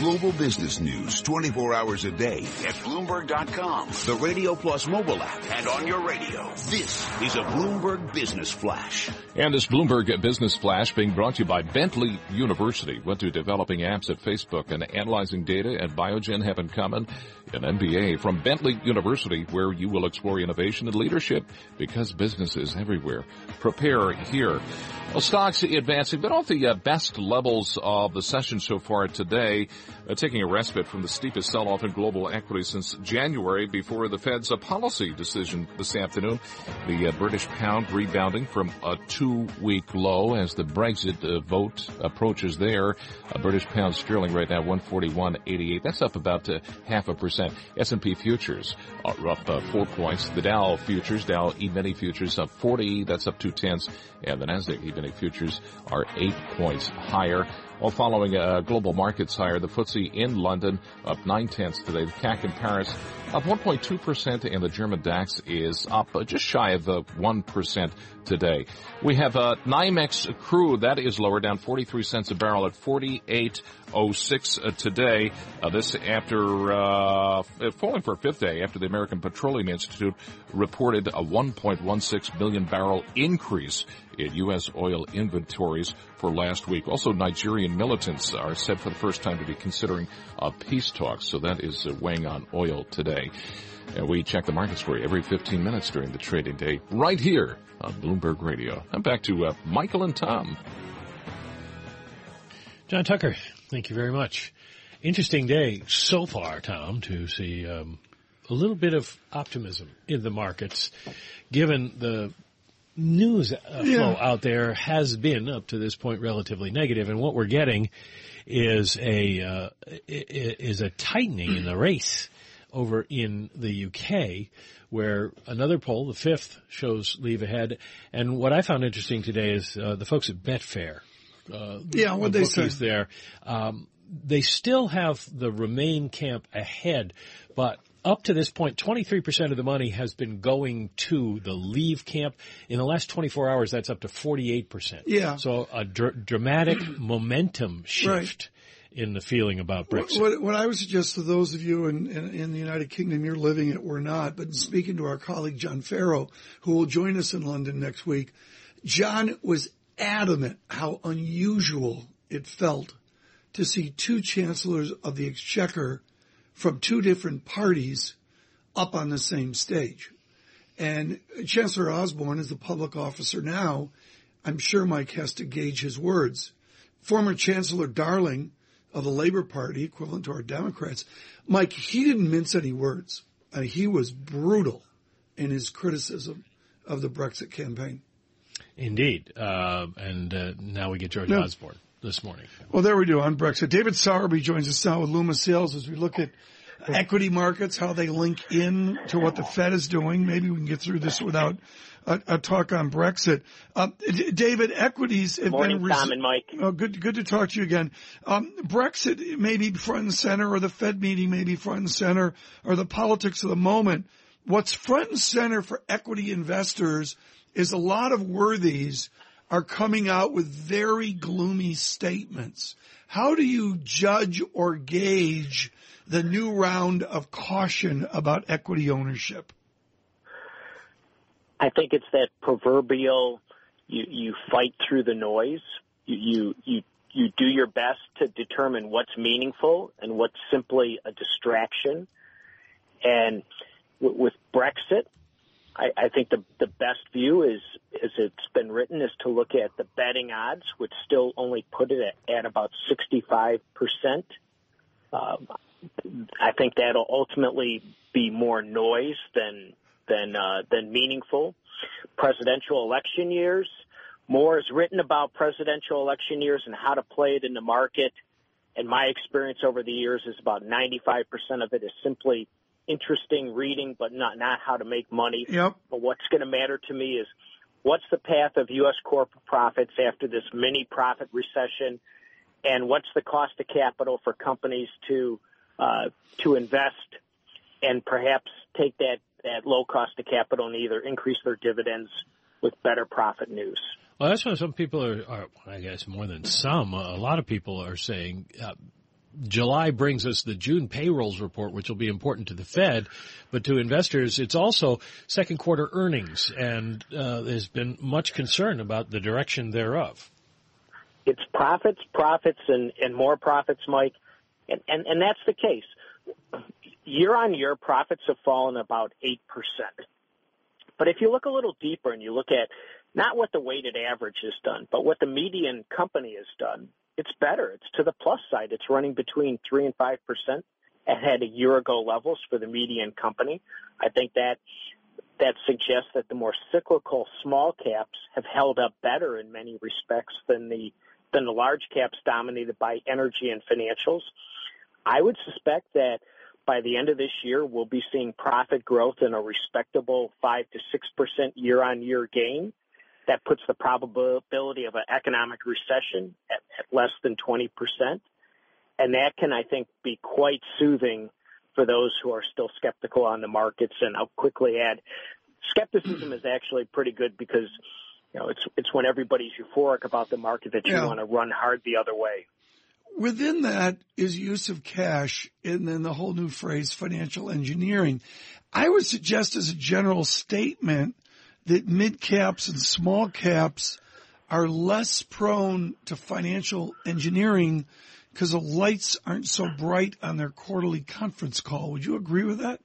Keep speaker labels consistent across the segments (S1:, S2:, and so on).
S1: Global business news 24 hours a day at Bloomberg.com, the Radio Plus mobile app, and on your radio. This is a Bloomberg Business Flash.
S2: And this Bloomberg Business Flash being brought to you by Bentley University. What do developing apps at Facebook and analyzing data at Biogen have in common? An MBA from Bentley University where you will explore innovation and leadership because business is everywhere. Prepare here. Well, stocks advancing, but off the uh, best levels of the session so far today, uh, taking a respite from the steepest sell-off in global equities since January before the Fed's uh, policy decision this afternoon. The uh, British pound rebounding from a two-week low as the Brexit uh, vote approaches there. A British pound sterling right now 141.88. That's up about uh, half a percent. S&P futures are up four points. The Dow futures, Dow E-mini futures up 40. That's up two tenths. And the Nasdaq E-mini futures are eight points higher. While following uh, global markets higher, the FTSE in London up nine tenths today. The CAC in Paris up 1.2%, and the German DAX is up uh, just shy of the 1% today. We have a uh, NYMEX crude that is lower, down 43 cents a barrel at 48.06 uh, today. Uh, this after uh, falling for a fifth day after the American Petroleum Institute reported a 1.16 million barrel increase in U.S. oil inventories for last week. Also, Nigerian militants are said for the first time to be considering uh, peace talks, so that is uh, weighing on oil today. And we check the markets for you every 15 minutes during the trading day, right here on Bloomberg Radio. I'm back to uh, Michael and Tom.
S3: John Tucker, thank you very much. Interesting day so far, Tom, to see um, a little bit of optimism in the markets, given the news uh, flow yeah. out there has been up to this point relatively negative, and what we're getting is a uh, is a tightening in the race over in the UK, where another poll, the fifth, shows leave ahead. And what I found interesting today is uh, the folks at Betfair.
S4: Uh, yeah, what the they say
S3: there. Um, they still have the Remain camp ahead, but up to this point, 23% of the money has been going to the leave camp. In the last 24 hours, that's up to 48%.
S4: Yeah.
S3: So a dr- dramatic momentum shift. Right. In the feeling about Brexit.
S4: What, what, I would suggest to those of you in, in, in, the United Kingdom, you're living it, we're not, but speaking to our colleague John Fraher, who will join us in London next week, John was adamant how unusual it felt to see two chancellors of the exchequer from two different parties up on the same stage. And Chancellor Osborne is the public officer now. I'm sure Mike has to gauge his words. Former Chancellor Darling of the Labour Party, equivalent to our Democrats, Mike, he didn't mince any words. Uh, he was brutal in his criticism of the Brexit campaign.
S3: Indeed. Uh, and uh, now we get George yeah. Osborne this morning.
S4: Well, there we do on Brexit. David Sowerby joins us now with Loomis Sayles as we look at equity markets, how they link in to what the Fed is doing. Maybe we can get through this without a, a talk on Brexit. Uh, David, equities have
S5: Morning,
S4: been.
S5: Res- Tom and Mike.
S4: Oh, good, good to talk to you again. Um, Brexit may be front and center, or the Fed meeting may be front and center, or the politics of the moment. What's front and center for equity investors is a lot of worthies are coming out with very gloomy statements. How do you judge or gauge the new round of caution about equity ownership?
S5: I think it's that proverbial you, you fight through the noise. You, you, you, you do your best to determine what's meaningful and what's simply a distraction. And with Brexit, I, I think the the best view is, as it's been written, is to look at the betting odds, which still only put it at, at about 65 percent. Um, I think that'll ultimately be more noise than than uh, than meaningful. Presidential election years. More is written about presidential election years and how to play it in the market. And my experience over the years is about 95% of it is simply interesting reading, but not not how to make money.
S4: Yep.
S5: But what's going to matter to me is what's the path of U.S. corporate profits after this mini profit recession, and what's the cost of capital for companies to uh, to invest and perhaps take that that low cost of capital and either increase their dividends with better profit news.
S3: Well, that's what some people are, are I guess more than some, a lot of people are saying uh, July brings us the June payrolls report, which will be important to the Fed, but to investors, it's also second quarter earnings, and uh, there's been much concern about the direction thereof.
S5: It's profits, profits, and, and more profits, Mike, and, and and that's the case. Year on year, profits have fallen about eight percent. But if you look a little deeper and you look at not what the weighted average has done, but what the median company has done, it's better. It's to the plus side. It's running between three and five percent ahead of year ago levels for the median company. I think that that suggests that the more cyclical small caps have held up better in many respects than the than the large caps dominated by energy and financials. I would suspect that by the end of this year, we'll be seeing profit growth in a respectable five to six percent year on year gain that puts the probability of an economic recession at less than 20%. And that can, I think, be quite soothing for those who are still skeptical on the markets. And I'll quickly add, skepticism is actually pretty good because, you know, it's, it's when everybody's euphoric about the market that you yeah. want to run hard the other way.
S4: Within that is use of cash and then the whole new phrase financial engineering. I would suggest as a general statement that mid caps and small caps are less prone to financial engineering because the lights aren't so bright on their quarterly conference call. Would you agree with that?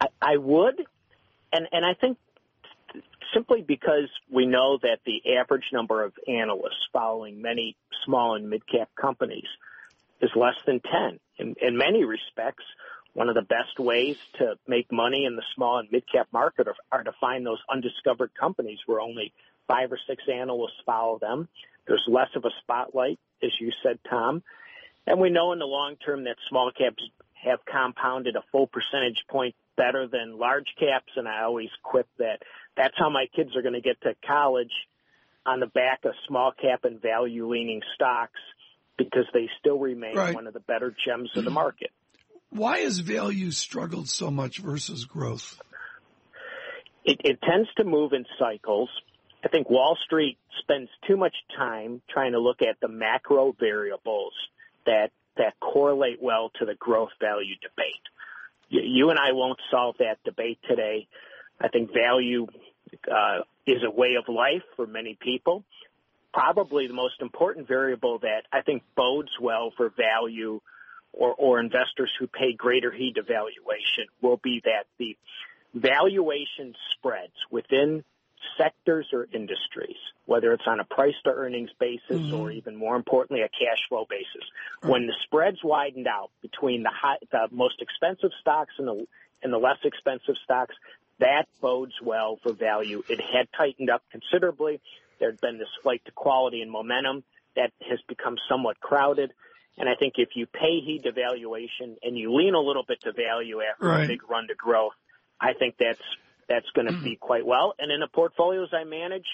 S5: I, I would, and and I think simply because we know that the average number of analysts following many small and mid cap companies is less than 10. In, in many respects, one of the best ways to make money in the small and mid cap market are, are to find those undiscovered companies where only five or six analysts follow them. There's less of a spotlight, as you said, Tom. And we know in the long term that small caps have compounded a full percentage point better than large caps. And I always quip that that's how my kids are going to get to college on the back of small cap and value leaning stocks because they still remain right. one of the better gems of the mm-hmm. market.
S4: Why has value struggled so much versus growth?
S5: It, it tends to move in cycles. I think Wall Street spends too much time trying to look at the macro variables that that correlate well to the growth value debate. You, you and I won't solve that debate today. I think value uh, is a way of life for many people. Probably the most important variable that I think bodes well for value or, or investors who pay greater heed to valuation will be that the valuation spreads within sectors or industries, whether it's on a price to earnings basis mm-hmm. or even more importantly, a cash flow basis. Right. When the spreads widened out between the high, the most expensive stocks and the, and the less expensive stocks, that bodes well for value. It had tightened up considerably. There had been this flight to quality and momentum that has become somewhat crowded. And I think if you pay heed to valuation and you lean a little bit to value after right. a big run to growth, I think that's that's going to mm-hmm. be quite well. And in the portfolios I manage,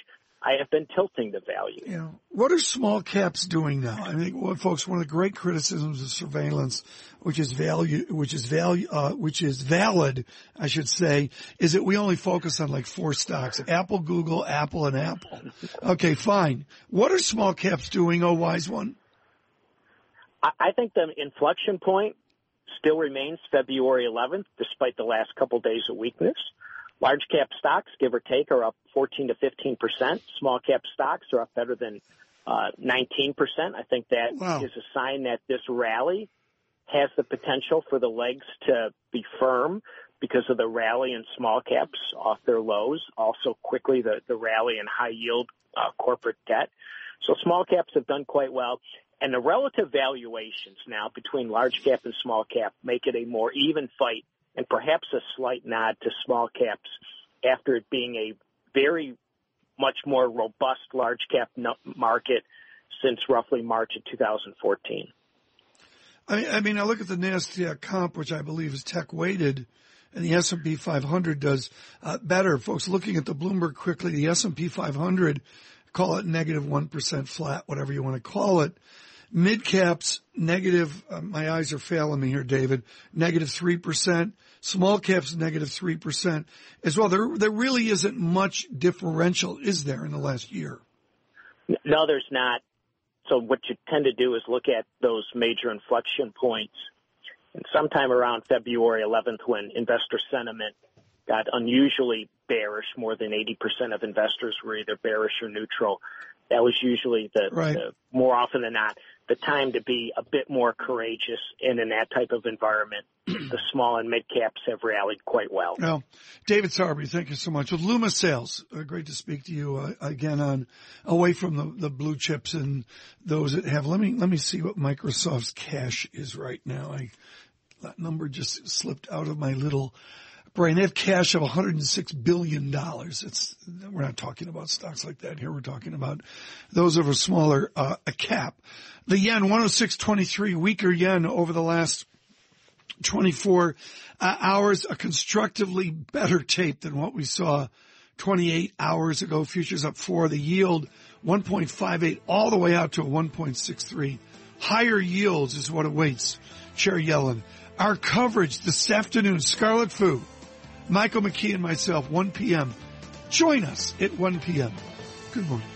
S5: I have been tilting the value.
S4: Yeah. What are small caps doing now? I think, well, folks, one of the great criticisms of surveillance, which is value, which is value, uh, which is valid, I should say, is that we only focus on like four stocks: Apple, Google, Apple, and Apple. Okay, fine. What are small caps doing? Oh, wise one.
S5: I think the inflection point still remains February 11th, despite the last couple days of weakness. Large cap stocks, give or take, are up 14 to 15 percent. Small cap stocks are up better than uh, 19 percent. I think that wow. is a sign that this rally has the potential for the legs to be firm because of the rally in small caps off their lows. Also, quickly the the rally in high yield uh, corporate debt. So small caps have done quite well. And the relative valuations now between large cap and small cap make it a more even fight and perhaps a slight nod to small caps after it being a very much more robust large cap market since roughly March of 2014.
S4: I, I mean, I look at the Nasdaq comp, which I believe is tech weighted, and the S&P 500 does uh, better. Folks, looking at the Bloomberg quickly, the S&P 500, call it negative 1 flat, whatever you want to call it. Mid caps negative. Uh, my eyes are failing me here, David. negative Negative three percent. Small caps negative negative three percent as well. There there really isn't much differential, is there, in the last year?
S5: No, there's not. so what you tend to do is look at those major inflection points. And sometime around February 11th, when investor sentiment got unusually bearish, more than 80% of investors were either bearish or neutral. That was usually the,
S4: right.
S5: the more often than not the time to be a bit more courageous. And in that type of environment, the small and mid caps have rallied quite well.
S4: Well, David Sowerby, thank you so much. With Loomis Sayles, uh, great to speak to you uh, again on away from the, the blue chips and those that have. Let me let me see what Microsoft's cash is right now. I that number just slipped out of my little brain. They have cash of 106 billion dollars. It's we're not talking about stocks like that here. We're talking about those of a smaller uh, a cap. The yen 106.23, weaker yen over the last 24 uh, hours, a constructively better tape than what we saw 28 hours ago. Futures up four. The yield 1.58 all the way out to a 1.63. Higher yields is what awaits Chair Yellen. Our coverage this afternoon, Scarlet Fu, Michael McKee and myself, 1 p.m. Join us at 1 p.m. Good morning.